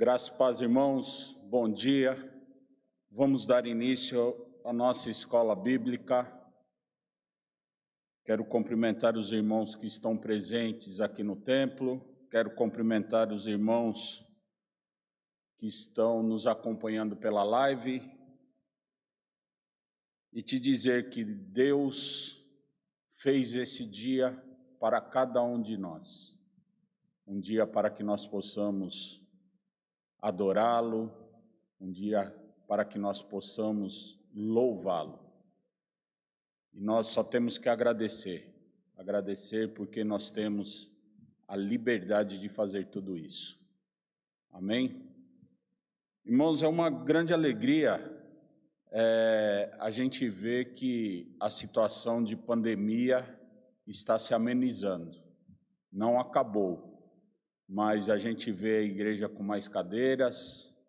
Graças paz, irmãos, bom dia. Vamos dar início à nossa escola bíblica. Quero cumprimentar os irmãos que estão presentes aqui no templo, quero cumprimentar os irmãos que estão nos acompanhando pela live e te dizer que Deus fez esse dia para cada um de nós. Um dia para que nós possamos adorá-lo, um dia para que nós possamos louvá-lo. E nós só temos que agradecer, agradecer porque nós temos a liberdade de fazer tudo isso. Amém? Irmãos, é uma grande alegria é, a gente ver que a situação de pandemia está se amenizando. Não acabou, mas a gente vê a igreja com mais cadeiras,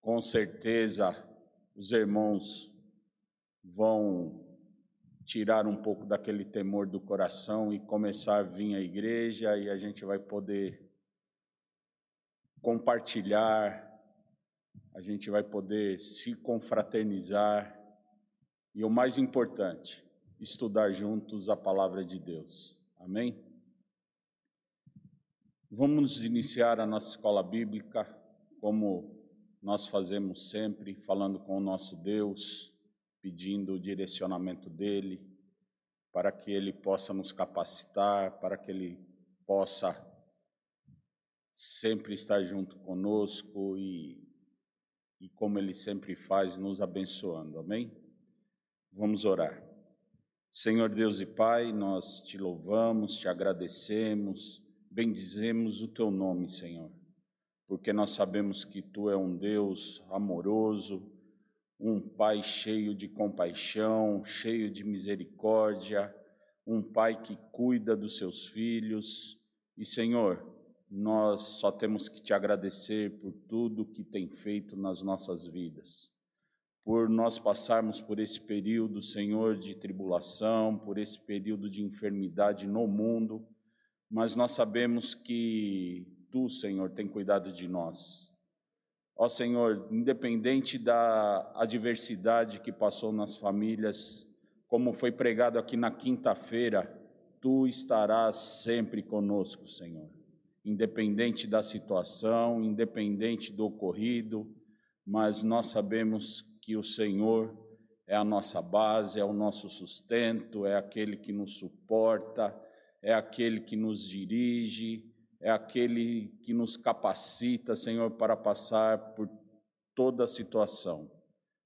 com certeza os irmãos vão tirar um pouco daquele temor do coração e começar a vir à igreja e a gente vai poder compartilhar, a gente vai poder se confraternizar e o mais importante, estudar juntos a palavra de Deus. Amém? Vamos iniciar a nossa escola bíblica, como nós fazemos sempre, falando com o nosso Deus, pedindo o direcionamento dele, para que ele possa nos capacitar, para que ele possa sempre estar junto conosco e, e como ele sempre faz, nos abençoando. Amém? Vamos orar. Senhor Deus e Pai, nós te louvamos, te agradecemos bendizemos o teu nome, Senhor, porque nós sabemos que tu é um Deus amoroso, um Pai cheio de compaixão, cheio de misericórdia, um Pai que cuida dos seus filhos. E, Senhor, nós só temos que te agradecer por tudo que tem feito nas nossas vidas. Por nós passarmos por esse período, Senhor, de tribulação, por esse período de enfermidade no mundo, mas nós sabemos que tu, Senhor, tem cuidado de nós. Ó Senhor, independente da adversidade que passou nas famílias, como foi pregado aqui na quinta-feira, tu estarás sempre conosco, Senhor. Independente da situação, independente do ocorrido, mas nós sabemos que o Senhor é a nossa base, é o nosso sustento, é aquele que nos suporta, é aquele que nos dirige, é aquele que nos capacita, Senhor, para passar por toda a situação.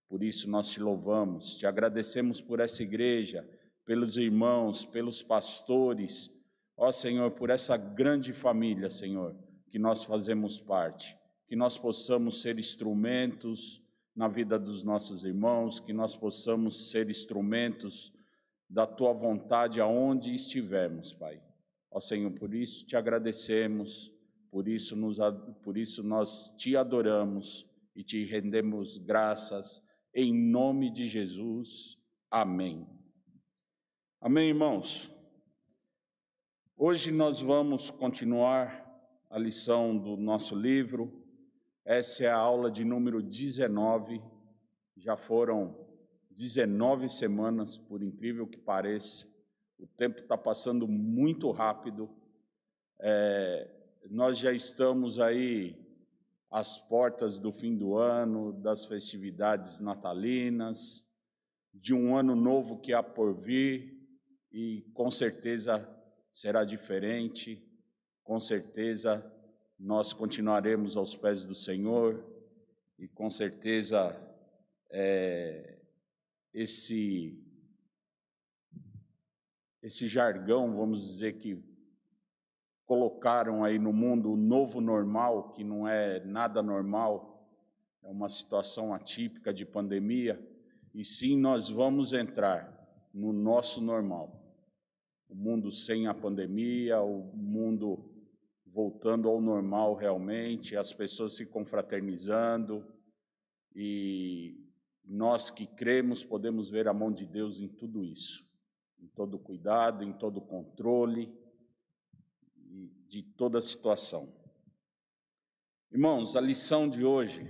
Por isso nós te louvamos, te agradecemos por essa igreja, pelos irmãos, pelos pastores, ó Senhor, por essa grande família, Senhor, que nós fazemos parte, que nós possamos ser instrumentos na vida dos nossos irmãos, que nós possamos ser instrumentos da tua vontade aonde estivermos, Pai. Ó Senhor, por isso te agradecemos, por isso, nos, por isso nós te adoramos e te rendemos graças em nome de Jesus. Amém. Amém, irmãos. Hoje nós vamos continuar a lição do nosso livro. Essa é a aula de número 19. Já foram 19 semanas, por incrível que pareça. O tempo está passando muito rápido. É, nós já estamos aí às portas do fim do ano, das festividades natalinas, de um ano novo que há por vir e com certeza será diferente. Com certeza nós continuaremos aos pés do Senhor e com certeza é, esse esse jargão, vamos dizer que colocaram aí no mundo o novo normal, que não é nada normal, é uma situação atípica de pandemia, e sim nós vamos entrar no nosso normal. O mundo sem a pandemia, o mundo voltando ao normal realmente, as pessoas se confraternizando e nós que cremos podemos ver a mão de Deus em tudo isso, em todo cuidado, em todo controle de toda a situação. Irmãos, a lição de hoje,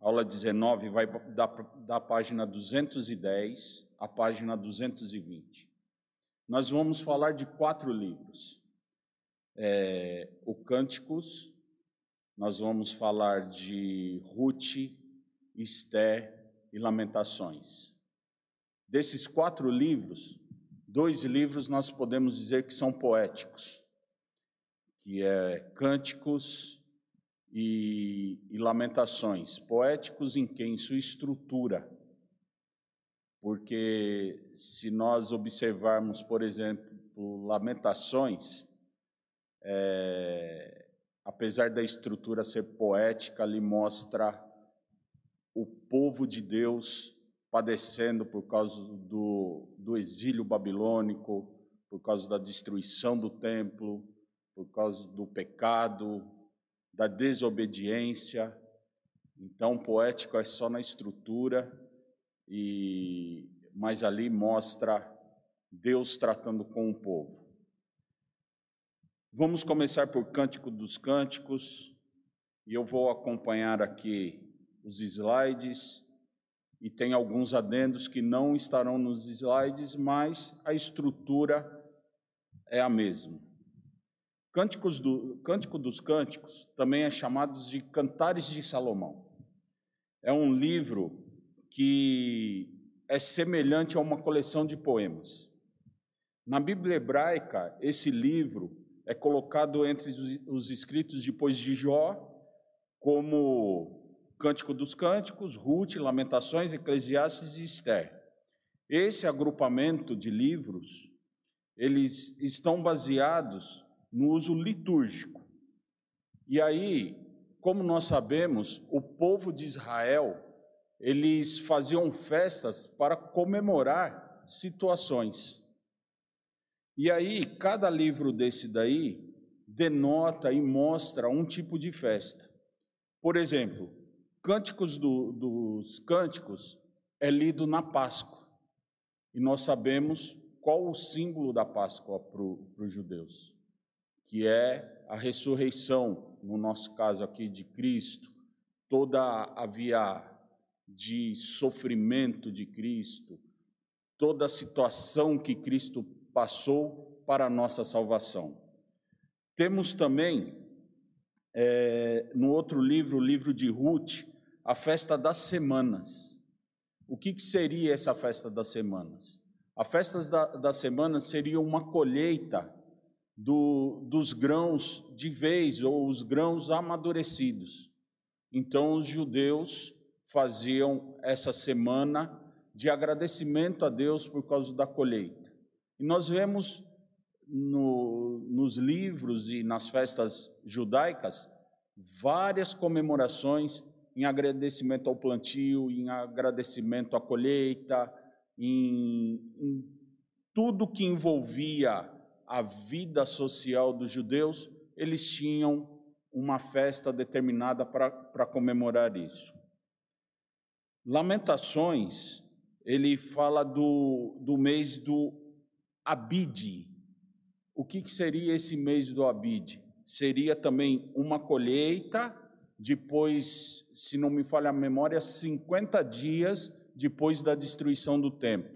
aula 19, vai da, da página 210 à página 220. Nós vamos falar de quatro livros. É, o Cânticos, nós vamos falar de Ruth, Esté e Lamentações. Desses quatro livros, dois livros nós podemos dizer que são poéticos, que é Cânticos e, e Lamentações. Poéticos em que? Em sua estrutura. Porque se nós observarmos, por exemplo, Lamentações, é, apesar da estrutura ser poética, ali mostra o povo de Deus padecendo por causa do, do exílio babilônico, por causa da destruição do templo, por causa do pecado, da desobediência. Então, poético é só na estrutura, e mas ali mostra Deus tratando com o povo. Vamos começar por Cântico dos Cânticos, e eu vou acompanhar aqui os slides e tem alguns adendos que não estarão nos slides, mas a estrutura é a mesma. Cânticos do, Cântico dos Cânticos também é chamado de Cantares de Salomão. É um livro que é semelhante a uma coleção de poemas. Na Bíblia hebraica, esse livro é colocado entre os escritos depois de Jó como Cântico dos Cânticos, Ruth, Lamentações, Eclesiastes e Esther. Esse agrupamento de livros, eles estão baseados no uso litúrgico. E aí, como nós sabemos, o povo de Israel, eles faziam festas para comemorar situações. E aí, cada livro desse daí denota e mostra um tipo de festa. Por exemplo, Cânticos do, dos Cânticos é lido na Páscoa. E nós sabemos qual o símbolo da Páscoa para os judeus, que é a ressurreição, no nosso caso aqui, de Cristo, toda a via de sofrimento de Cristo, toda a situação que Cristo passou para a nossa salvação. Temos também é, no outro livro, o livro de Ruth, a festa das semanas. O que, que seria essa festa das semanas? A festa da, das semanas seria uma colheita do, dos grãos de vez, ou os grãos amadurecidos. Então, os judeus faziam essa semana de agradecimento a Deus por causa da colheita. E nós vemos no, nos livros e nas festas judaicas várias comemorações em agradecimento ao plantio, em agradecimento à colheita, em, em tudo que envolvia a vida social dos judeus, eles tinham uma festa determinada para comemorar isso. Lamentações, ele fala do, do mês do Abide, o que, que seria esse mês do Abide? Seria também uma colheita, depois, se não me falha a memória, 50 dias depois da destruição do templo,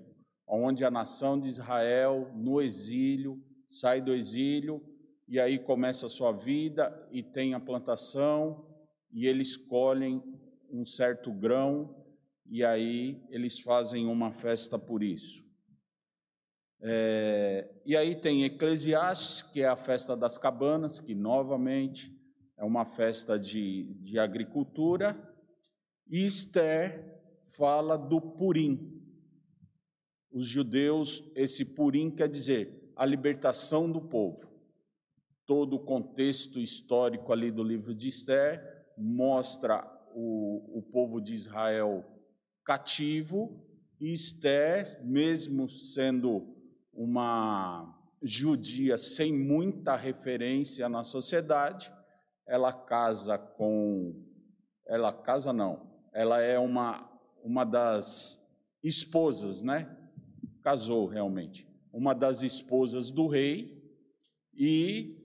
onde a nação de Israel, no exílio, sai do exílio e aí começa a sua vida e tem a plantação e eles colhem um certo grão e aí eles fazem uma festa por isso. É, e aí tem Eclesiastes, que é a festa das cabanas, que novamente é uma festa de, de agricultura, e Esther fala do Purim. Os judeus, esse Purim quer dizer a libertação do povo. Todo o contexto histórico ali do livro de Esther mostra o, o povo de Israel cativo, e Esther, mesmo sendo uma judia sem muita referência na sociedade, ela casa com ela casa não, ela é uma uma das esposas, né? Casou realmente. Uma das esposas do rei e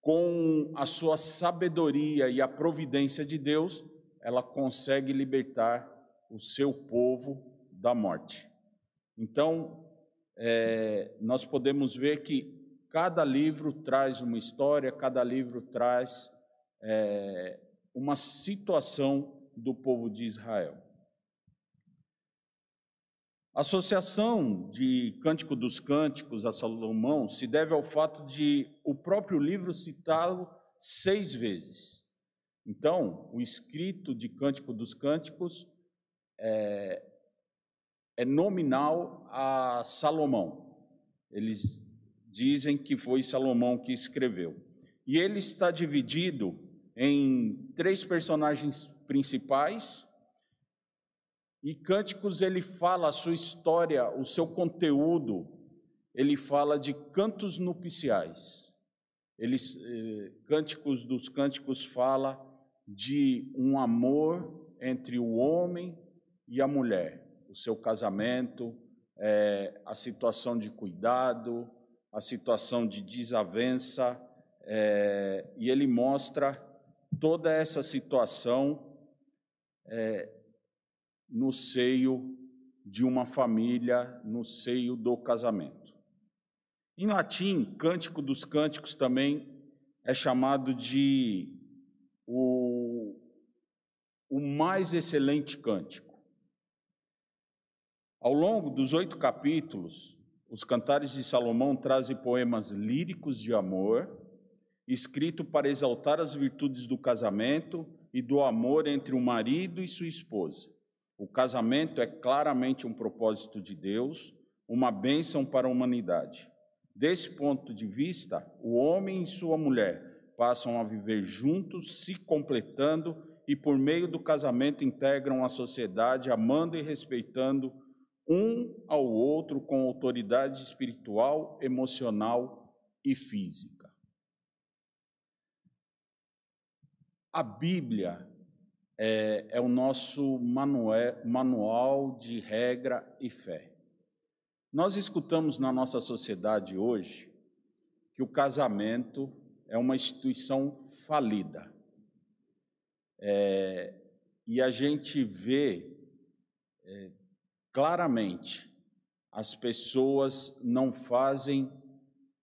com a sua sabedoria e a providência de Deus, ela consegue libertar o seu povo da morte. Então, é, nós podemos ver que cada livro traz uma história, cada livro traz é, uma situação do povo de Israel. A associação de Cântico dos Cânticos a Salomão se deve ao fato de o próprio livro citá-lo seis vezes. Então, o escrito de Cântico dos Cânticos é, é nominal a Salomão. Eles dizem que foi Salomão que escreveu. E ele está dividido em três personagens principais e Cânticos ele fala a sua história, o seu conteúdo, ele fala de cantos nupciais. Eles, eh, Cânticos dos Cânticos fala de um amor entre o homem e a mulher, o seu casamento, eh, a situação de cuidado, a situação de desavença, eh, e ele mostra toda essa situação é, no seio de uma família, no seio do casamento. Em latim, Cântico dos Cânticos também é chamado de o, o mais excelente cântico. Ao longo dos oito capítulos, os cantares de Salomão trazem poemas líricos de amor, escrito para exaltar as virtudes do casamento e do amor entre o marido e sua esposa. O casamento é claramente um propósito de Deus, uma bênção para a humanidade. Desse ponto de vista, o homem e sua mulher passam a viver juntos, se completando e, por meio do casamento, integram a sociedade, amando e respeitando um ao outro com autoridade espiritual, emocional e física. A Bíblia é, é o nosso manual, manual de regra e fé. Nós escutamos na nossa sociedade hoje que o casamento é uma instituição falida. É, e a gente vê é, claramente as pessoas não fazem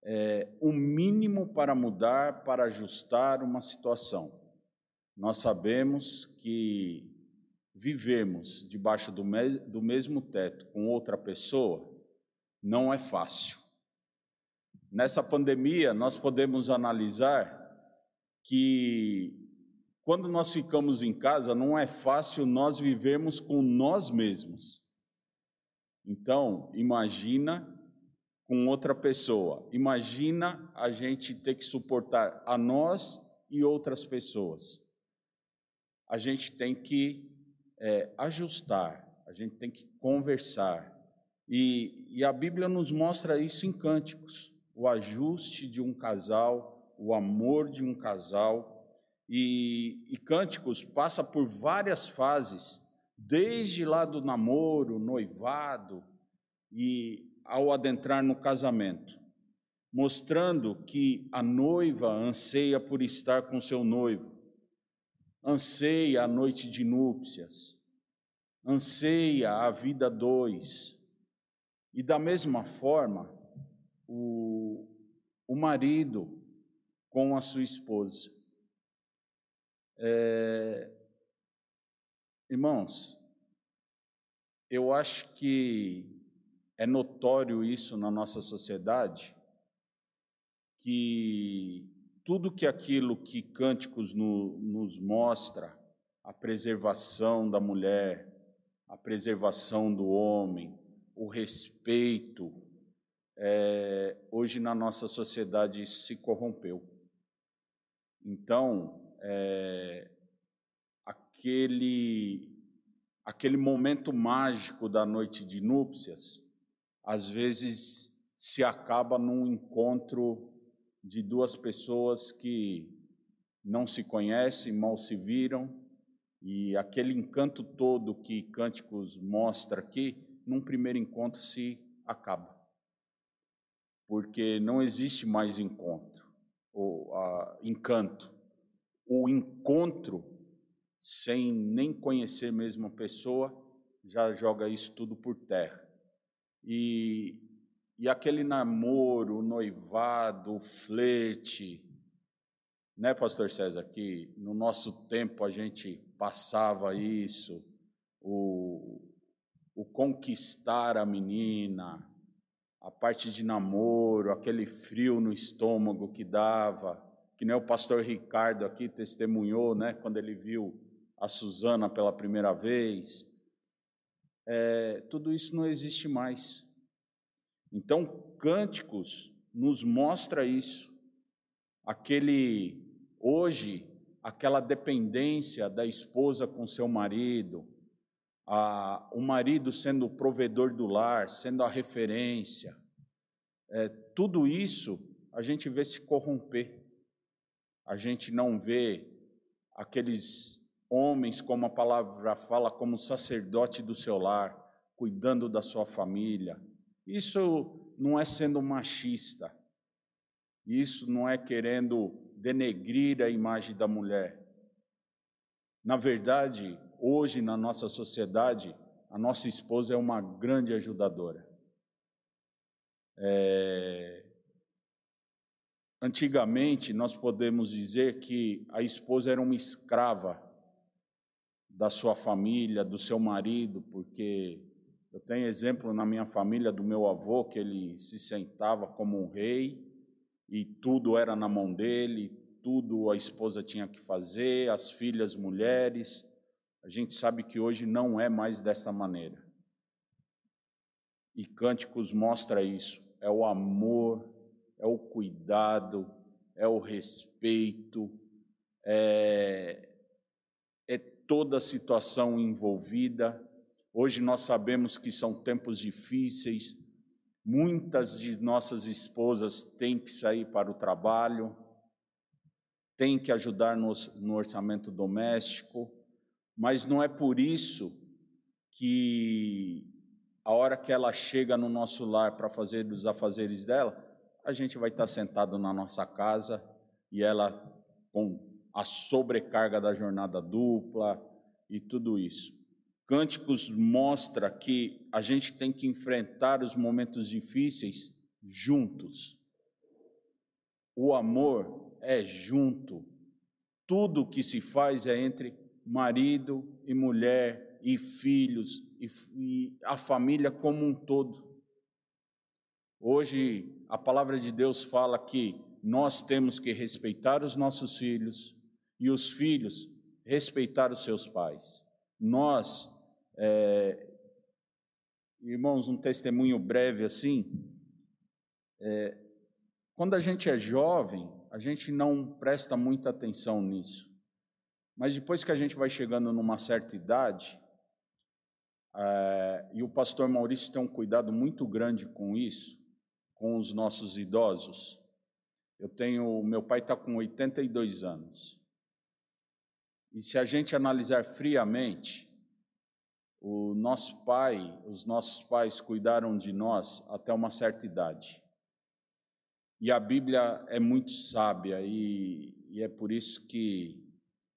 é, o mínimo para mudar, para ajustar uma situação. Nós sabemos que vivermos debaixo do, me do mesmo teto com outra pessoa não é fácil. Nessa pandemia, nós podemos analisar que quando nós ficamos em casa, não é fácil nós vivermos com nós mesmos. Então, imagina com outra pessoa. Imagina a gente ter que suportar a nós e outras pessoas a gente tem que é, ajustar, a gente tem que conversar. E, e a Bíblia nos mostra isso em cânticos: o ajuste de um casal, o amor de um casal. E, e cânticos passa por várias fases, desde lá do namoro, noivado e ao adentrar no casamento, mostrando que a noiva anseia por estar com seu noivo, anseia a noite de núpcias, anseia a vida dois. E da mesma forma, o, o marido com a sua esposa. É, irmãos, eu acho que é notório isso na nossa sociedade, que tudo que aquilo que Cânticos no, nos mostra, a preservação da mulher, a preservação do homem, o respeito, é, hoje na nossa sociedade se corrompeu. Então, é, aquele, aquele momento mágico da noite de núpcias, às vezes se acaba num encontro de duas pessoas que não se conhecem, mal se viram, e aquele encanto todo que Cânticos mostra aqui, num primeiro encontro se acaba. Porque não existe mais encontro. o a, encanto. O encontro, sem nem conhecer mesmo a pessoa, já joga isso tudo por terra. E, e aquele namoro, noivado, flerte, né, Pastor César, que no nosso tempo a gente passava isso, o, o conquistar a menina, a parte de namoro, aquele frio no estômago que dava, que nem o pastor Ricardo aqui testemunhou, né, quando ele viu a Suzana pela primeira vez. É, tudo isso não existe mais. Então, Cânticos nos mostra isso. Aquele, hoje, aquela dependência da esposa com seu marido, a, o marido sendo o provedor do lar, sendo a referência, é, tudo isso a gente vê se corromper. A gente não vê aqueles homens, como a palavra fala, como sacerdote do seu lar, cuidando da sua família. Isso não é sendo machista. Isso não é querendo denegrir a imagem da mulher. Na verdade, hoje na nossa sociedade, a nossa esposa é uma grande ajudadora. É... Antigamente, nós podemos dizer que a esposa era uma escrava da sua família, do seu marido, porque eu tenho exemplo na minha família do meu avô, que ele se sentava como um rei e tudo era na mão dele, tudo a esposa tinha que fazer, as filhas mulheres. A gente sabe que hoje não é mais dessa maneira. E Cânticos mostra isso: é o amor, é o cuidado, é o respeito, é, toda a situação envolvida. Hoje nós sabemos que são tempos difíceis, muitas de nossas esposas têm que sair para o trabalho, têm que ajudar no, orçamento doméstico, mas não é por isso que a hora que ela chega no nosso lar para fazer os afazeres dela, a gente vai estar sentado na nossa casa e ela com a sobrecarga da jornada dupla e tudo isso. Cânticos mostra que a gente tem que enfrentar os momentos difíceis juntos. O amor é junto. Tudo que se faz é entre marido e mulher e filhos e, e a família como um todo. Hoje a palavra de Deus fala que nós temos que respeitar os nossos filhos e os filhos respeitar os seus pais. Nós, é, irmãos, um testemunho breve assim. É, quando a gente é jovem, a gente não presta muita atenção nisso. Mas depois que a gente vai chegando numa certa idade, é, e o pastor Maurício tem um cuidado muito grande com isso, com os nossos idosos. Eu tenho, meu pai está com 82 anos. E se a gente analisar friamente, o nosso pai, os nossos pais cuidaram de nós até uma certa idade. E a Bíblia é muito sábia e, e é por isso que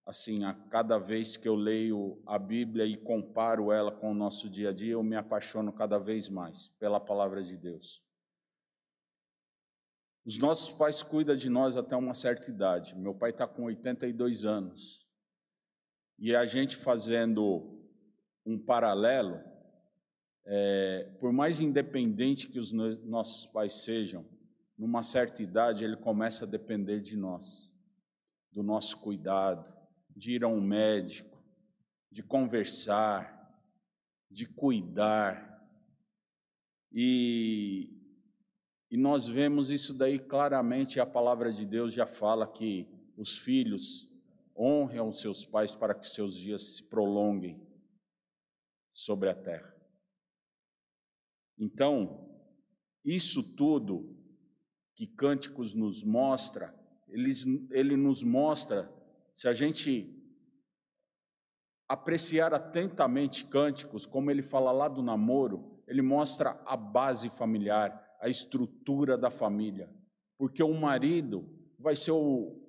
assim, a cada vez que eu leio a Bíblia e comparo ela com o nosso dia a dia, eu me apaixono cada vez mais pela palavra de Deus. Os nossos pais cuidam de nós até uma certa idade. Meu pai está com 82 anos. E a gente fazendo um paralelo, é, por mais independente que os nossos pais sejam, numa certa idade ele começa a depender de nós, do nosso cuidado, de ir a um médico, de conversar, de cuidar. E, e nós vemos isso daí claramente, a palavra de Deus já fala que os filhos honram os seus pais para que seus dias se prolonguem sobre a terra. Então, isso tudo que Cânticos nos mostra, ele, ele nos mostra se a gente apreciar atentamente cânticos, como ele fala lá do namoro, ele mostra a base familiar, a estrutura da família. Porque o marido vai ser o,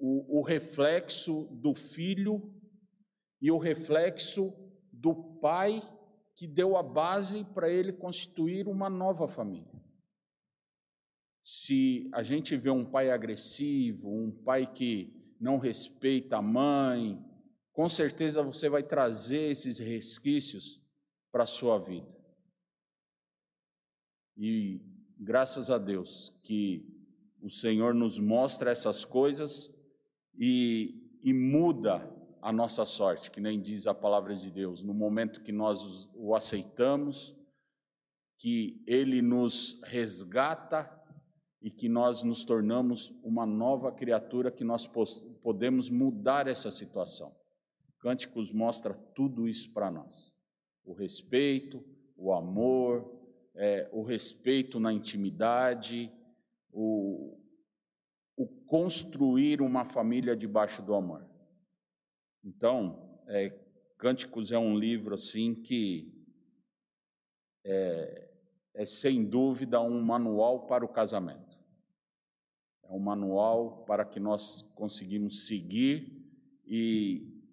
o, o reflexo do filho e o reflexo do pai que deu a base para ele constituir uma nova família. Se a gente vê um pai agressivo, um pai que não respeita a mãe, com certeza você vai trazer esses resquícios para a sua vida. E graças a Deus que o Senhor nos mostra essas coisas e, e muda a nossa sorte, que nem diz a palavra de Deus, no momento que nós o aceitamos, que ele nos resgata e que nós nos tornamos uma nova criatura, que nós podemos mudar essa situação. Cânticos mostra tudo isso para nós: o respeito, o amor, é, o respeito na intimidade, o, construir uma família debaixo do amor. Então, é, Cânticos é um livro assim que é, é sem dúvida um manual para o casamento. É um manual para que nós conseguimos seguir e,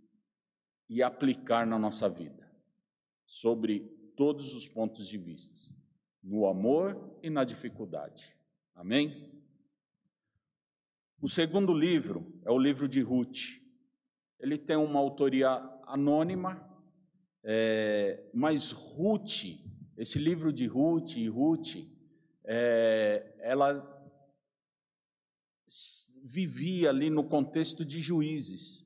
e aplicar na nossa vida, sobre todos os pontos de vista, no amor e na dificuldade. Amém? O segundo livro é o livro de Ruth. Ele tem uma autoria anônima, é, mas Ruth, esse livro de Ruth e Ruth, é, ela vivia ali no contexto de juízes.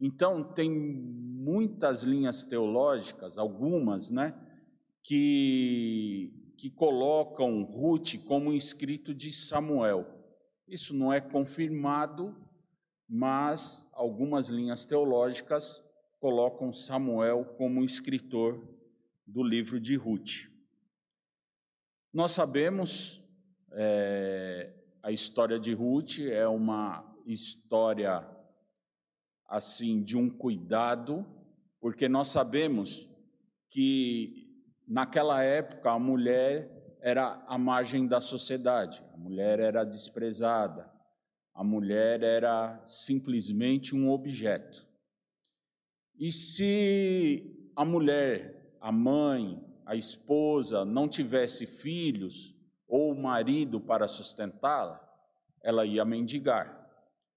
Então, tem muitas linhas teológicas, algumas, né, que, que colocam Ruth como escrito de Samuel. Isso não é confirmado, mas algumas linhas teológicas colocam Samuel como escritor do livro de Ruth. Nós sabemos, é, a história de Ruth é uma história assim de um cuidado, porque nós sabemos que naquela época a mulher era a margem da sociedade, a mulher era desprezada, a mulher era simplesmente um objeto. E se a mulher, a mãe, a esposa não tivesse filhos ou marido para sustentá-la, ela ia mendigar.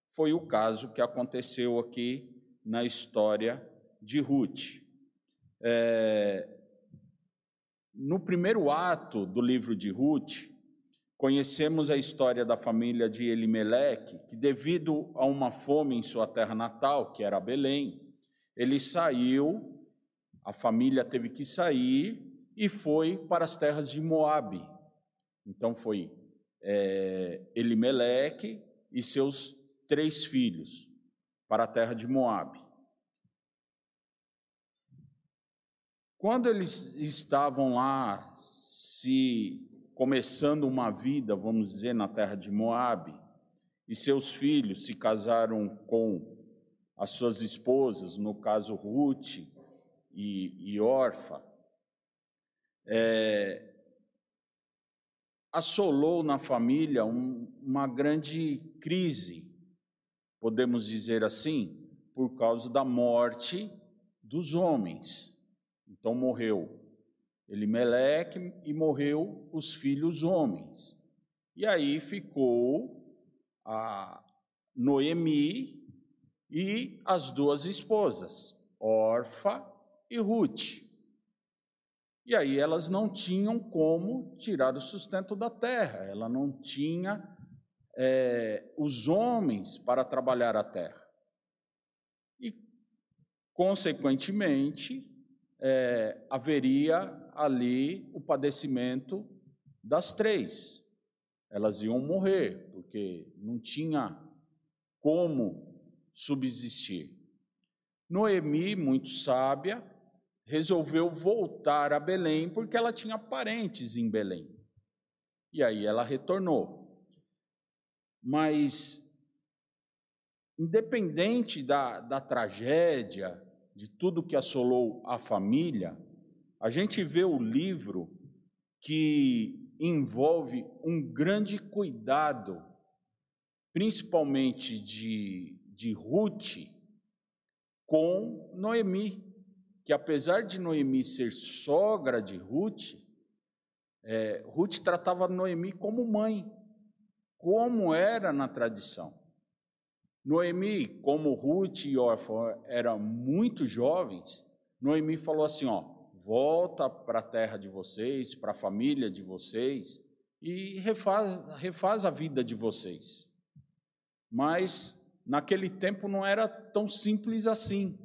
Foi o caso que aconteceu aqui na história de Ruth. É, no primeiro ato do livro de Ruth, Conhecemos a história da família de Elimeleque, que devido a uma fome em sua terra natal, que era Belém, ele saiu, a família teve que sair e foi para as terras de Moabe. Então foi é, Elimeleque e seus três filhos para a terra de Moabe. Quando eles estavam lá se começando uma vida, vamos dizer, na terra de Moabe, e seus filhos se casaram com as suas esposas, no caso Ruth e, e Orfa, é, assolou na família um, uma grande crise, podemos dizer assim, por causa da morte dos homens. Então morreu Elimeleque e morreu os filhos homens. E aí ficou a Noemi e as duas esposas, Orfa e Ruth. E aí elas não tinham como tirar o sustento da terra, ela não tinha é, os homens para trabalhar a terra. E, consequentemente, é, haveria ali o padecimento das três. Elas iam morrer, porque não tinha como subsistir. Noemi, muito sábia, resolveu voltar a Belém porque ela tinha parentes em Belém. E aí ela retornou. Mas, independente da, da tragédia, de tudo que assolou a família, a gente vê o livro que envolve um grande cuidado principalmente de, de Ruth, com Noemi, que apesar de Noemi ser sogra de Ruth, é, Ruth tratava Noemi como mãe, como era na tradição. Noemi, como Ruth e Orfa eram muito jovens, Noemi falou assim: ó, volta para a terra de vocês, para a família de vocês e refaz, refaz a vida de vocês. Mas naquele tempo não era tão simples assim.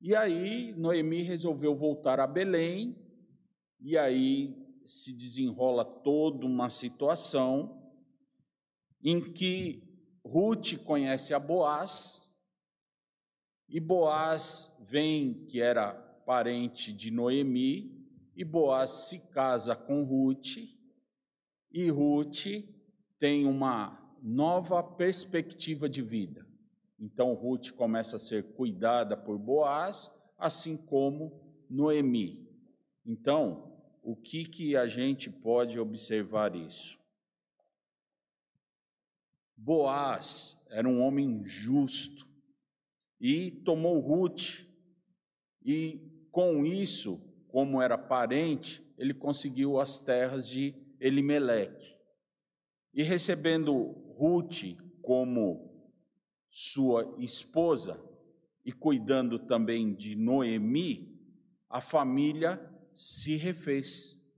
E aí Noemi resolveu voltar a Belém, e aí se desenrola toda uma situação em que Ruth conhece a Boaz, e Boaz vem, que era parente de Noemi, e Boaz se casa com Ruth, e Ruth tem uma nova perspectiva de vida. Então Ruth começa a ser cuidada por Boaz, assim como Noemi. Então, o que que a gente pode observar isso? Boaz era um homem justo e tomou Ruth e com isso, como era parente, ele conseguiu as terras de Elimeleque. E recebendo Ruth como sua esposa e cuidando também de Noemi, a família se refez.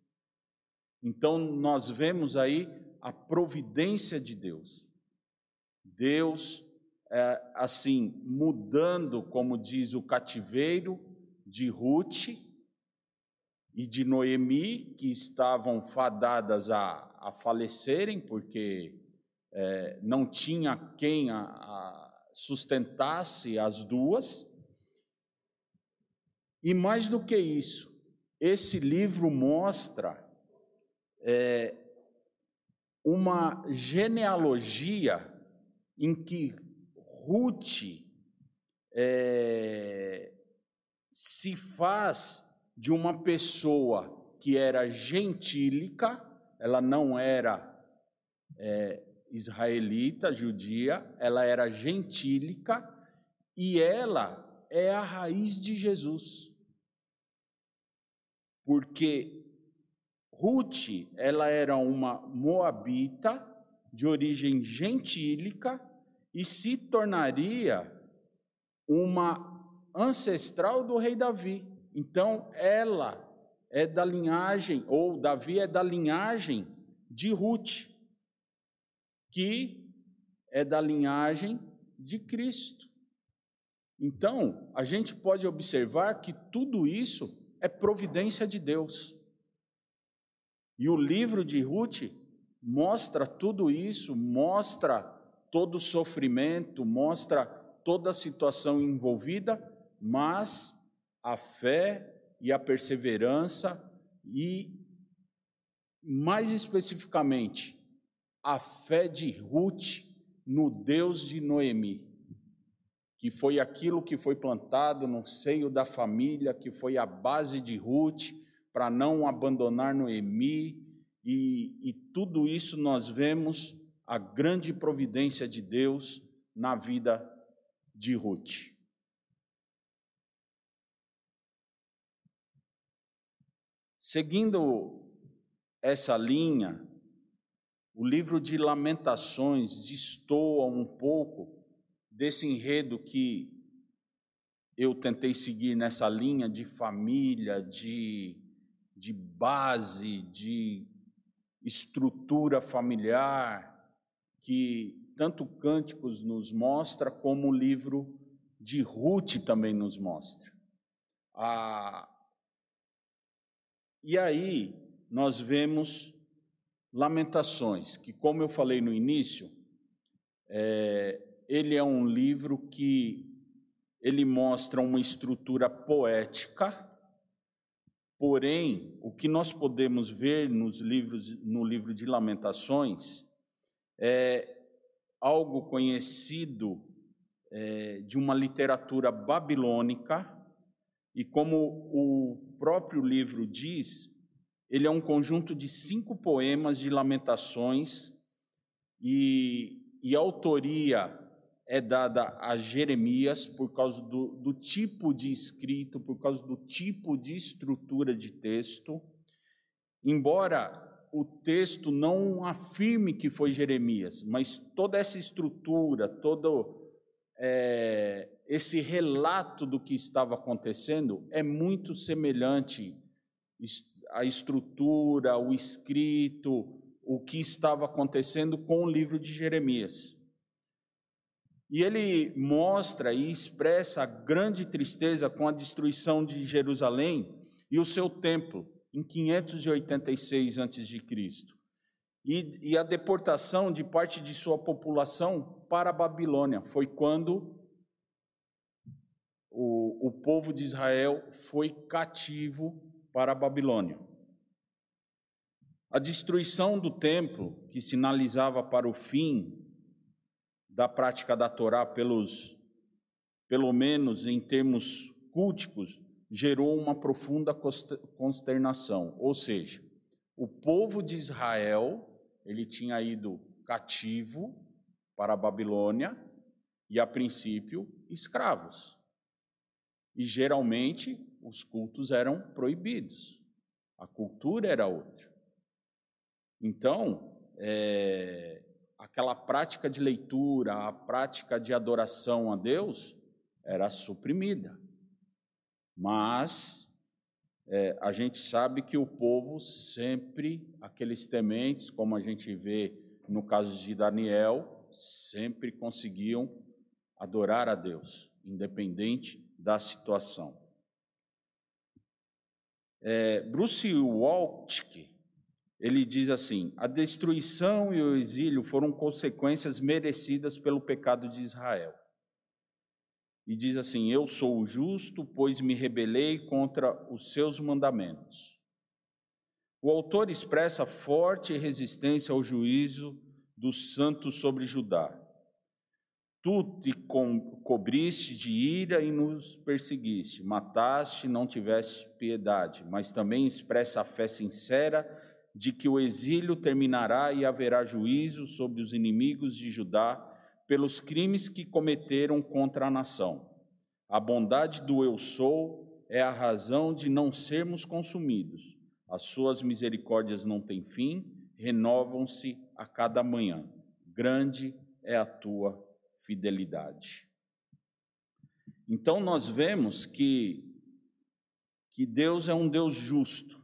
Então nós vemos aí a providência de Deus. Deus, é, assim, mudando, como diz o cativeiro de Ruth e de Noemi, que estavam fadadas a, a falecerem, porque é, não tinha quem a, a sustentasse as duas. E mais do que isso, esse livro mostra é, uma genealogia em que Ruth é, se faz de uma pessoa que era gentílica, ela não era é, israelita, judia, ela era gentílica e ela é a raiz de Jesus. Porque Ruth, ela era uma moabita de origem gentílica e se tornaria uma ancestral do rei Davi. Então, ela é da linhagem, ou Davi é da linhagem de Ruth, que é da linhagem de Cristo. Então, a gente pode observar que tudo isso é providência de Deus. E o livro de Ruth mostra tudo isso, mostra todo o sofrimento, mostra toda a situação envolvida, mas a fé e a perseverança e mais especificamente a fé de Ruth no Deus de Noemi, que foi aquilo que foi plantado no seio da família, que foi a base de Ruth para não abandonar Noemi, e, e tudo isso nós vemos a grande providência de Deus na vida de Ruth. Seguindo essa linha, o livro de Lamentações destoa um pouco desse enredo que eu tentei seguir nessa linha de família, de, de base, de estrutura familiar, que tanto Cânticos nos mostra, como o livro de Ruth também nos mostra. Ah, e aí nós vemos Lamentações, que, como eu falei no início, é, ele é um livro que ele mostra uma estrutura poética, porém, o que nós podemos ver nos livros, no livro de Lamentações é algo conhecido é, de uma literatura babilônica, e como o próprio livro diz, ele é um conjunto de cinco poemas de lamentações e, e a autoria é dada a Jeremias por causa do, do tipo de escrito, por causa do tipo de estrutura de texto. Embora o texto não afirme que foi Jeremias, mas toda essa estrutura, todo é, esse relato do que estava acontecendo é muito semelhante à estrutura, o escrito, o que estava acontecendo com o livro de Jeremias. E ele mostra e expressa a grande tristeza com a destruição de Jerusalém e o seu templo em 586 a.C. E, e a deportação de parte de sua população para a Babilônia foi quando o, o povo de Israel foi cativo para a Babilônia. A destruição do templo, que sinalizava para o fim da prática da Torá pelos, pelo menos em termos culticos, gerou uma profunda consternação. Ou seja, o povo de Israel, ele tinha ido cativo para a Babilônia e, a princípio, escravos. E geralmente os cultos eram proibidos, a cultura era outra. Então, é, aquela prática de leitura, a prática de adoração a Deus era suprimida. Mas é, a gente sabe que o povo sempre, aqueles tementes, como a gente vê no caso de Daniel, sempre conseguiam adorar a Deus, independente da situação. É, Bruce Waltke, ele diz assim: a destruição e o exílio foram consequências merecidas pelo pecado de Israel. E diz assim: Eu sou o justo, pois me rebelei contra os seus mandamentos. O autor expressa forte resistência ao juízo dos santos sobre Judá. Tu te cobriste de ira e nos perseguiste, mataste não tiveste piedade, mas também expressa a fé sincera de que o exílio terminará e haverá juízo sobre os inimigos de Judá pelos crimes que cometeram contra a nação. A bondade do eu sou é a razão de não sermos consumidos. As suas misericórdias não têm fim, renovam-se a cada manhã. Grande é a tua fidelidade. Então nós vemos que que Deus é um Deus justo.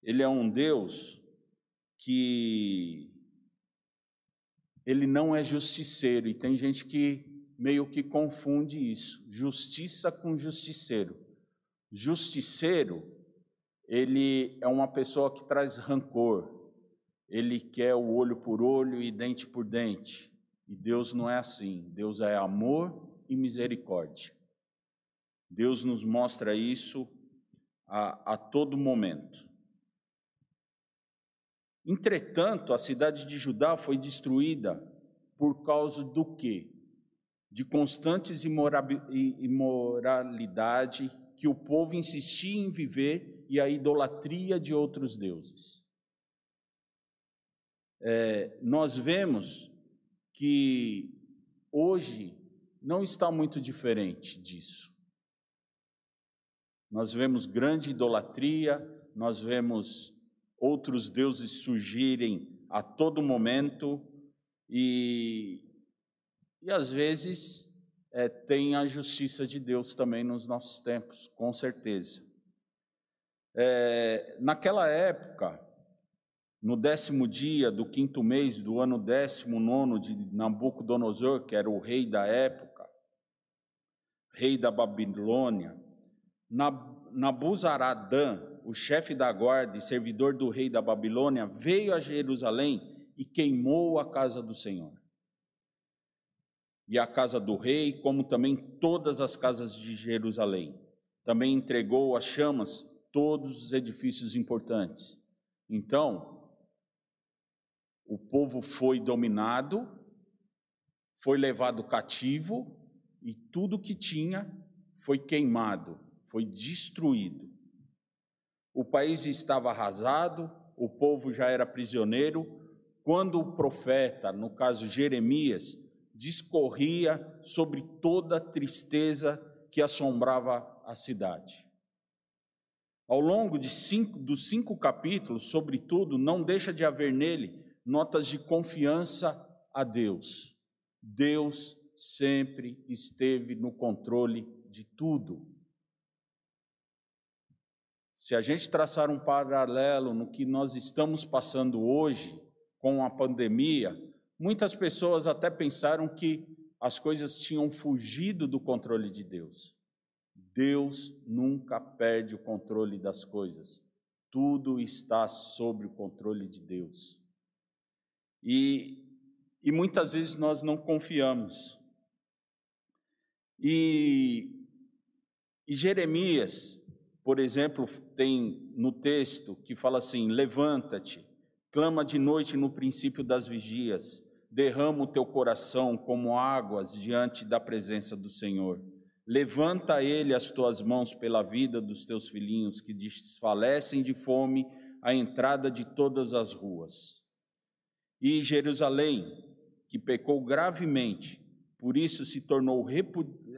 Ele é um Deus que ele não é justiceiro e tem gente que meio que confunde isso, justiça com justiceiro. Justiceiro, ele é uma pessoa que traz rancor. Ele quer o olho por olho e dente por dente. E Deus não é assim. Deus é amor e misericórdia. Deus nos mostra isso a, a todo momento. Entretanto, a cidade de Judá foi destruída por causa do quê? De constantes imoralidade que o povo insistia em viver e a idolatria de outros deuses. É, nós vemos que hoje não está muito diferente disso. Nós vemos grande idolatria, nós vemos outros deuses surgirem a todo momento e, e às vezes é, tem a justiça de Deus também nos nossos tempos, com certeza. É, naquela época, no décimo dia do quinto mês do ano décimo nono de Nabucodonosor, que era o rei da época, rei da Babilônia, Nabuzaradã, o chefe da guarda e servidor do rei da Babilônia, veio a Jerusalém e queimou a casa do Senhor. E a casa do rei, como também todas as casas de Jerusalém. Também entregou às chamas todos os edifícios importantes. Então, o povo foi dominado, foi levado cativo e tudo que tinha foi queimado, foi destruído. O país estava arrasado, o povo já era prisioneiro, quando o profeta, no caso Jeremias, discorria sobre toda a tristeza que assombrava a cidade. Ao longo de cinco, dos cinco capítulos, sobretudo, não deixa de haver nele notas de confiança a Deus. Deus sempre esteve no controle de tudo. Se a gente traçar um paralelo no que nós estamos passando hoje com a pandemia, muitas pessoas até pensaram que as coisas tinham fugido do controle de Deus. Deus nunca perde o controle das coisas. Tudo está sob o controle de Deus. E, e muitas vezes nós não confiamos. E, e Jeremias, por exemplo, tem no texto que fala assim: Levanta-te, clama de noite no princípio das vigias, derrama o teu coração como águas diante da presença do Senhor. Levanta a ele as tuas mãos pela vida dos teus filhinhos que desfalecem de fome à entrada de todas as ruas. E Jerusalém, que pecou gravemente, por isso se tornou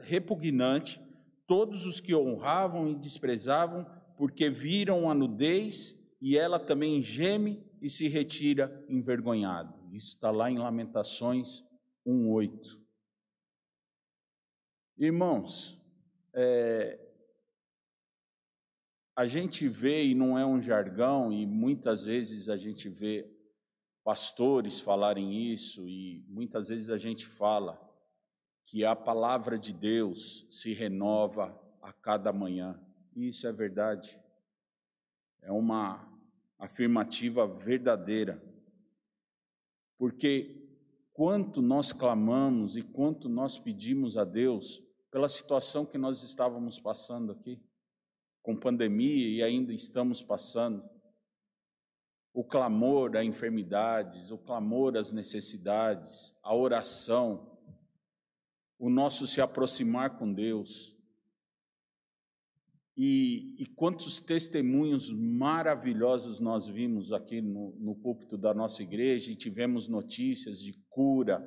repugnante, todos os que honravam e desprezavam, porque viram a nudez, e ela também geme e se retira envergonhado. Isso está lá em Lamentações 1,8. Irmãos, é, a gente vê, e não é um jargão, e muitas vezes a gente vê pastores falarem isso, e muitas vezes a gente fala que a palavra de Deus se renova a cada manhã, isso é verdade, é uma afirmativa verdadeira, porque quanto nós clamamos e quanto nós pedimos a Deus, pela situação que nós estávamos passando aqui, com pandemia e ainda estamos passando. O clamor a enfermidades, o clamor às necessidades, a oração, o nosso se aproximar com Deus. E, e quantos testemunhos maravilhosos nós vimos aqui no, no púlpito da nossa igreja e tivemos notícias de cura,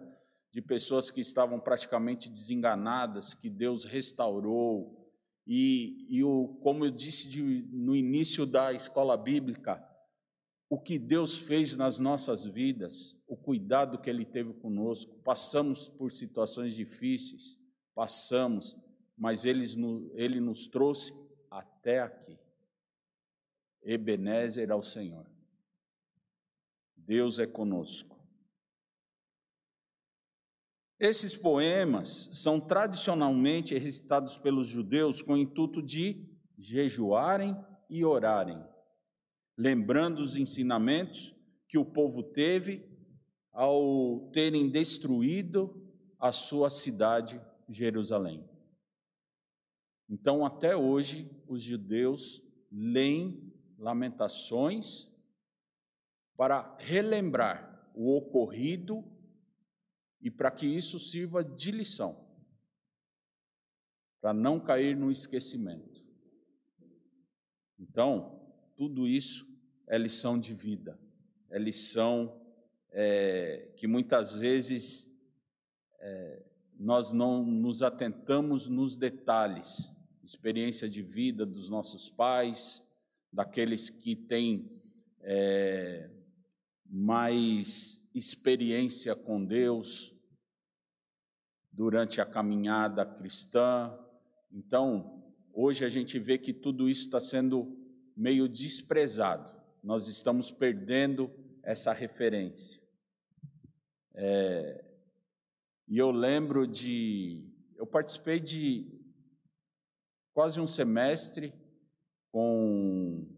de pessoas que estavam praticamente desenganadas, que Deus restaurou. E, e o, como eu disse de, no início da escola bíblica, o que Deus fez nas nossas vidas, o cuidado que Ele teve conosco. Passamos por situações difíceis, passamos, mas Ele, Ele nos trouxe até aqui. Ebenezer ao Senhor. Deus é conosco. Esses poemas são tradicionalmente recitados pelos judeus com o intuito de jejuarem e orarem, lembrando os ensinamentos que o povo teve ao terem destruído a sua cidade, Jerusalém. Então, até hoje, os judeus leem lamentações para relembrar o ocorrido e para que isso sirva de lição, para não cair no esquecimento. Então, tudo isso é lição de vida, é lição é, que muitas vezes é, nós não nos atentamos nos detalhes, experiência de vida dos nossos pais, daqueles que têm é, mais experiência com Deus durante a caminhada cristã. Então, hoje a gente vê que tudo isso está sendo meio desprezado. Nós estamos perdendo essa referência. É, e eu lembro de. Eu participei de quase um semestre com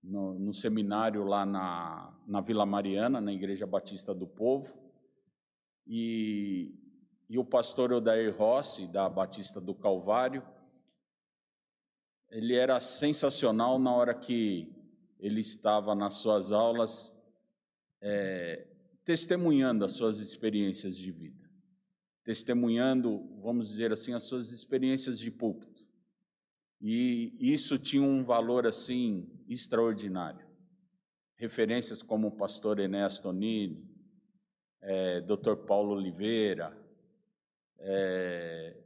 no, no seminário lá na, na Vila Mariana, na Igreja Batista do Povo, e, e o pastor Odair Rossi, da Batista do Calvário, ele era sensacional na hora que ele estava nas suas aulas, é, testemunhando as suas experiências de vida, testemunhando, vamos dizer assim, as suas experiências de púlpito. E isso tinha um valor assim extraordinário. referências como o pastor Enéas Tonini, é, Dr. Paulo Oliveira, é,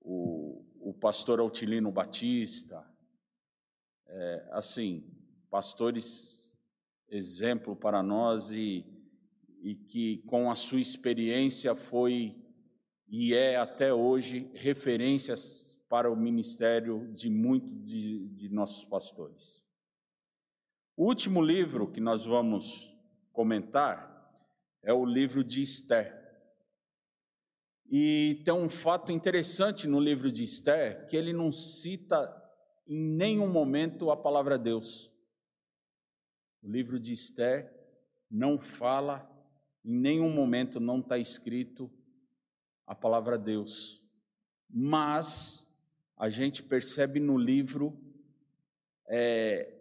o, o pastor Altilino Batista, é, assim, pastores exemplo para nós e, e que com a sua experiência foi e é até hoje referências para o ministério de muitos de, de nossos pastores. O último livro que nós vamos comentar é o livro de Esther. E tem um fato interessante no livro de Esther, que ele não cita em nenhum momento a palavra Deus. O livro de Esther não fala, em nenhum momento não está escrito a palavra Deus. Mas a gente percebe no livro é,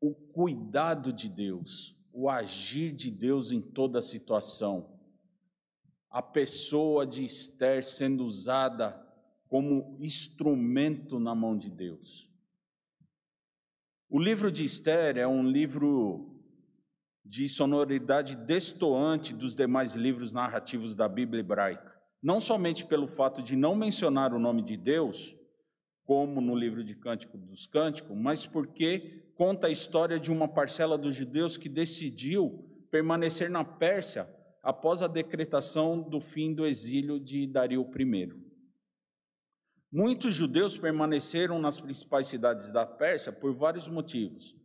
o cuidado de Deus, o agir de Deus em toda a situação. A pessoa de Esther sendo usada como instrumento na mão de Deus. O livro de Esther é um livro de sonoridade destoante dos demais livros narrativos da Bíblia hebraica. Não somente pelo fato de não mencionar o nome de Deus, como no livro de Cântico dos Cânticos, mas porque conta a história de uma parcela dos judeus que decidiu permanecer na Pérsia após a decretação do fim do exílio de Dario I. Muitos judeus permaneceram nas principais cidades da Pérsia por vários motivos,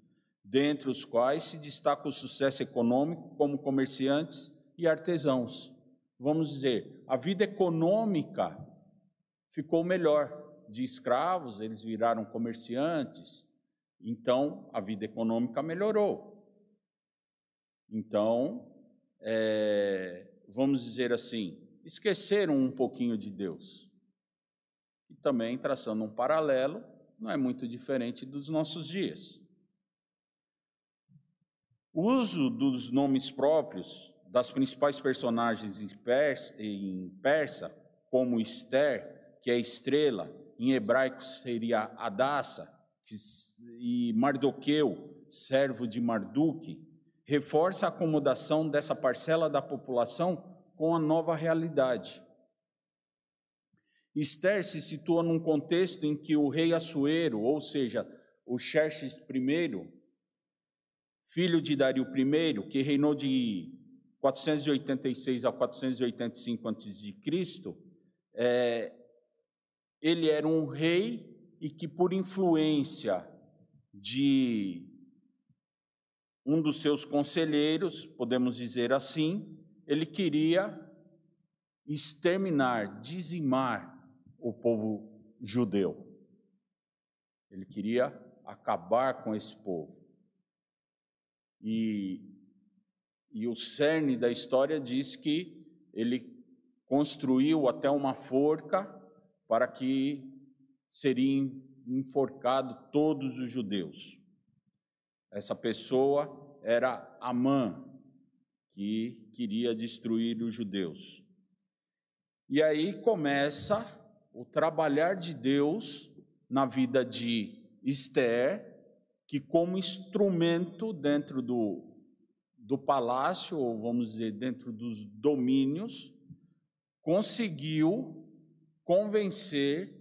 dentre os quais se destaca o sucesso econômico como comerciantes e artesãos. Vamos dizer, a vida econômica ficou melhor. De escravos, eles viraram comerciantes, então, a vida econômica melhorou. Então, é, vamos dizer assim, esqueceram um pouquinho de Deus. Também, traçando um paralelo, não é muito diferente dos nossos dias. O uso dos nomes próprios das principais personagens em persa, como Esther, que é estrela, em hebraico seria Adassa, e Mardoqueu, servo de Marduque, reforça a acomodação dessa parcela da população com a nova realidade. Esther se situa num contexto em que o rei Assuero, ou seja, o Xerxes I, filho de Dario I, que reinou de 486 a 485 a.C., é, ele era um rei e que, por influência de um dos seus conselheiros, podemos dizer assim, ele queria exterminar, dizimar o povo judeu. Ele queria acabar com esse povo. E, e o cerne da história diz que ele construiu até uma forca para que seriam enforcados todos os judeus. Essa pessoa era Amã, que queria destruir os judeus. E aí começa o trabalhar de Deus na vida de Esther, que como instrumento dentro do, do palácio, ou vamos dizer, dentro dos domínios, conseguiu convencer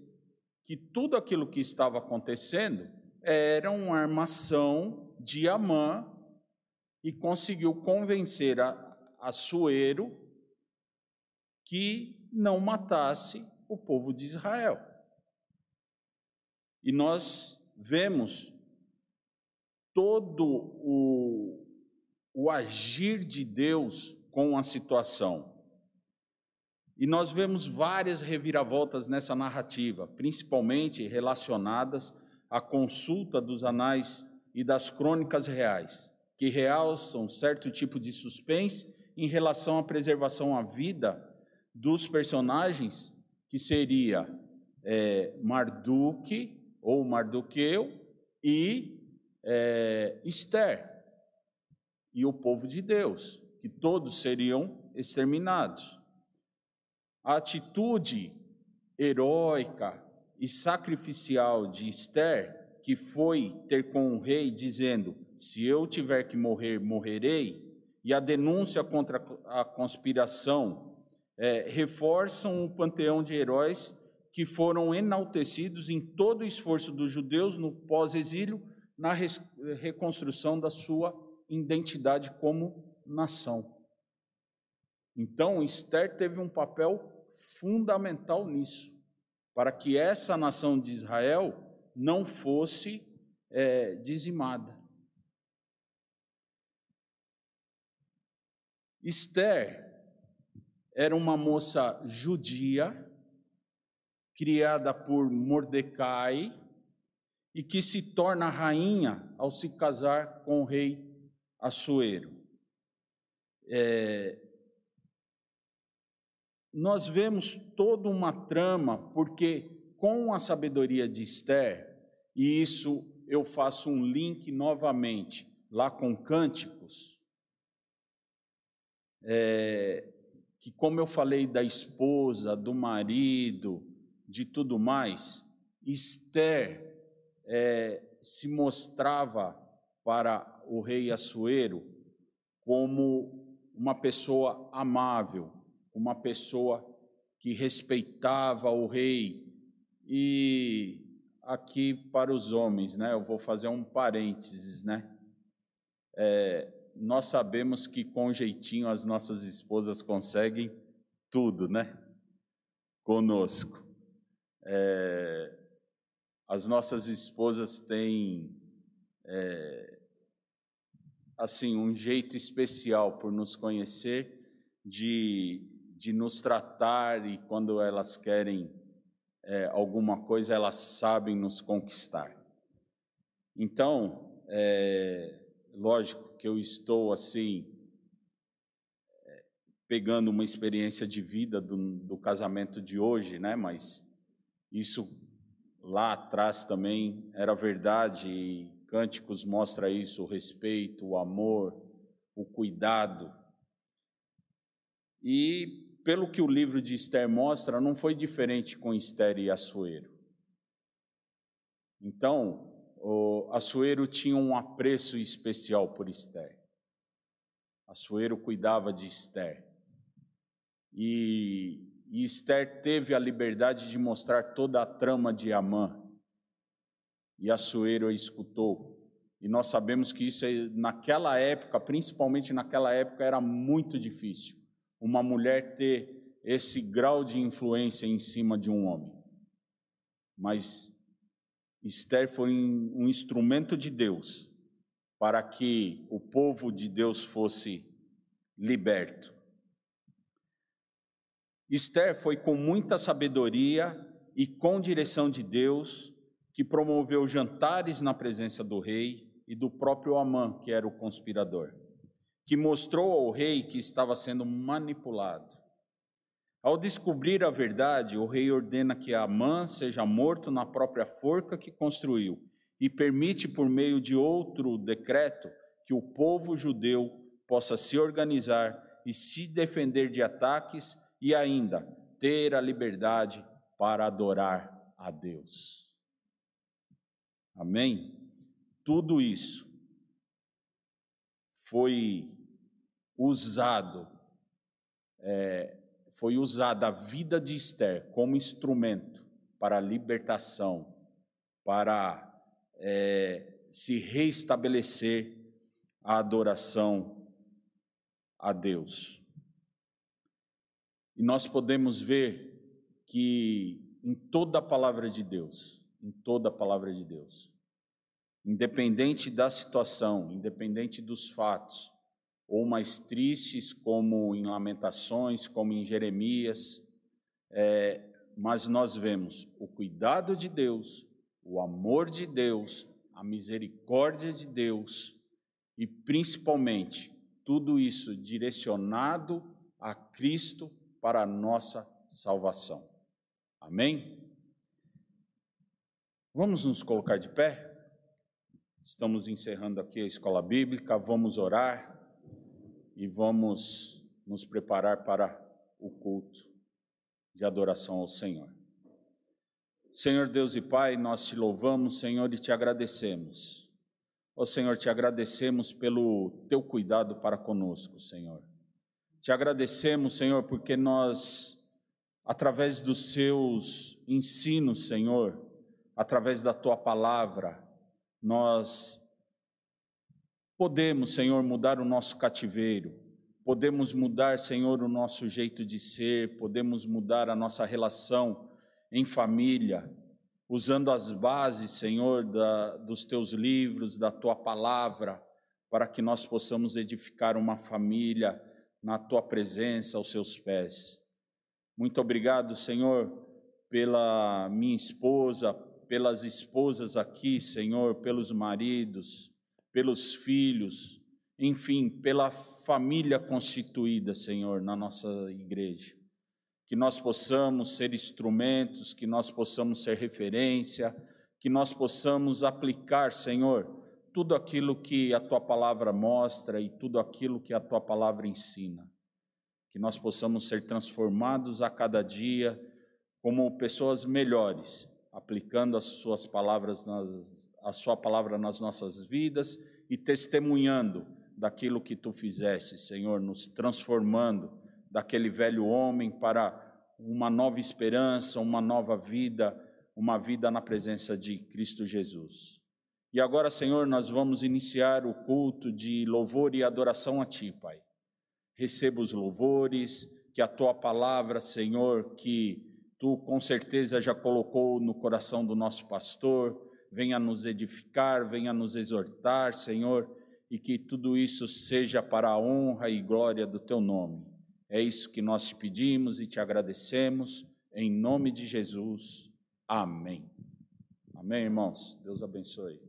que tudo aquilo que estava acontecendo era uma armação de Amã e conseguiu convencer a, a Suero que não matasse o povo de Israel. E nós vemos todo o, o agir de Deus com a situação. E nós vemos várias reviravoltas nessa narrativa, principalmente relacionadas à consulta dos anais e das crônicas reais, que realçam certo tipo de suspense em relação à preservação à vida dos personagens, que seria é, Marduk ou Mardoqueu e é, Esther e o povo de Deus, que todos seriam exterminados. A atitude heróica e sacrificial de Esther, que foi ter com o rei, dizendo: Se eu tiver que morrer, morrerei, e a denúncia contra a conspiração é, reforçam o panteão de heróis que foram enaltecidos em todo o esforço dos judeus no pós-exílio, na reconstrução da sua identidade como nação. Então, Esther teve um papel fundamental nisso, para que essa nação de Israel não fosse é, dizimada. Esther era uma moça judia, criada por Mordecai, e que se torna rainha ao se casar com o rei Assuero. É, nós vemos toda uma trama, porque com a sabedoria de Esther, e isso eu faço um link novamente lá com Cânticos, é, que como eu falei da esposa, do marido, de tudo mais, Esther é, se mostrava para o rei Assuero como uma pessoa amável, uma pessoa que respeitava o rei. E aqui para os homens, né? Eu vou fazer um parênteses, né? É, nós sabemos que com jeitinho as nossas esposas conseguem tudo, né? Conosco. É, as nossas esposas têm é, assim um jeito especial por nos conhecer de de nos tratar e quando elas querem é, alguma coisa, elas sabem nos conquistar. Então, é, lógico que eu estou assim, é, pegando uma experiência de vida do, do casamento de hoje, né? Mas isso lá atrás também era verdade e Cânticos mostra isso, o respeito, o amor, o cuidado. E pelo que o livro de Esther mostra, não foi diferente com Esther e Assuero. Então, o Assuero tinha um apreço especial por Esther. Assuero cuidava de Esther. E, e Esther teve a liberdade de mostrar toda a trama de Amã. E Assuero a escutou. E nós sabemos que isso, naquela época, principalmente naquela época, era muito difícil uma mulher ter esse grau de influência em cima de um homem. Mas Esther foi um instrumento de Deus para que o povo de Deus fosse liberto. Esther foi com muita sabedoria e com direção de Deus que promoveu jantares na presença do rei e do próprio Amã, que era o conspirador que mostrou ao rei que estava sendo manipulado. Ao descobrir a verdade, o rei ordena que Amã seja morto na própria forca que construiu e permite, por meio de outro decreto, que o povo judeu possa se organizar e se defender de ataques e ainda ter a liberdade para adorar a Deus. Amém? Tudo isso foi usado, é, foi usada a vida de Esther como instrumento para a libertação, para é, se reestabelecer a adoração a Deus. E nós podemos ver que em toda a palavra de Deus, em toda a palavra de Deus, independente da situação, independente dos fatos, ou mais tristes, como em Lamentações, como em Jeremias, é, mas nós vemos o cuidado de Deus, o amor de Deus, a misericórdia de Deus e principalmente tudo isso direcionado a Cristo para a nossa salvação. Amém? Vamos nos colocar de pé? Estamos encerrando aqui a escola bíblica, vamos orar e vamos nos preparar para o culto de adoração ao Senhor. Senhor Deus e Pai, nós te louvamos, Senhor, e te agradecemos. Ó Senhor, te agradecemos pelo teu cuidado para conosco, Senhor. Te agradecemos, Senhor, porque nós, através dos seus ensinos, Senhor, através da tua palavra, nós podemos, Senhor, mudar o nosso cativeiro, podemos mudar, Senhor, o nosso jeito de ser, podemos mudar a nossa relação em família, usando as bases, Senhor, da, dos teus livros, da tua palavra, para que nós possamos edificar uma família na tua presença, aos seus pés. Muito obrigado, Senhor, pela minha esposa, pelas esposas aqui, Senhor, pelos maridos, pelos filhos, enfim, pela família constituída, Senhor, na nossa igreja que nós possamos ser instrumentos, que nós possamos ser referência, que nós possamos aplicar, Senhor, tudo aquilo que a tua palavra mostra e tudo aquilo que a tua palavra ensina. Que nós possamos ser transformados a cada dia como pessoas melhores, aplicando as suas palavras nas, a sua palavra nas nossas vidas e testemunhando daquilo que tu fizeste, Senhor, nos transformando daquele velho homem para uma nova esperança, uma nova vida, uma vida na presença de Cristo Jesus. E agora, Senhor, nós vamos iniciar o culto de louvor e adoração a Ti, Pai. Receba os louvores, que a Tua palavra, Senhor, que Tu com certeza já colocou no coração do nosso pastor, venha nos edificar, venha nos exortar, Senhor, e que tudo isso seja para a honra e glória do Teu nome. É isso que nós te pedimos e te agradecemos, em nome de Jesus. Amém. Amém, irmãos? Deus abençoe.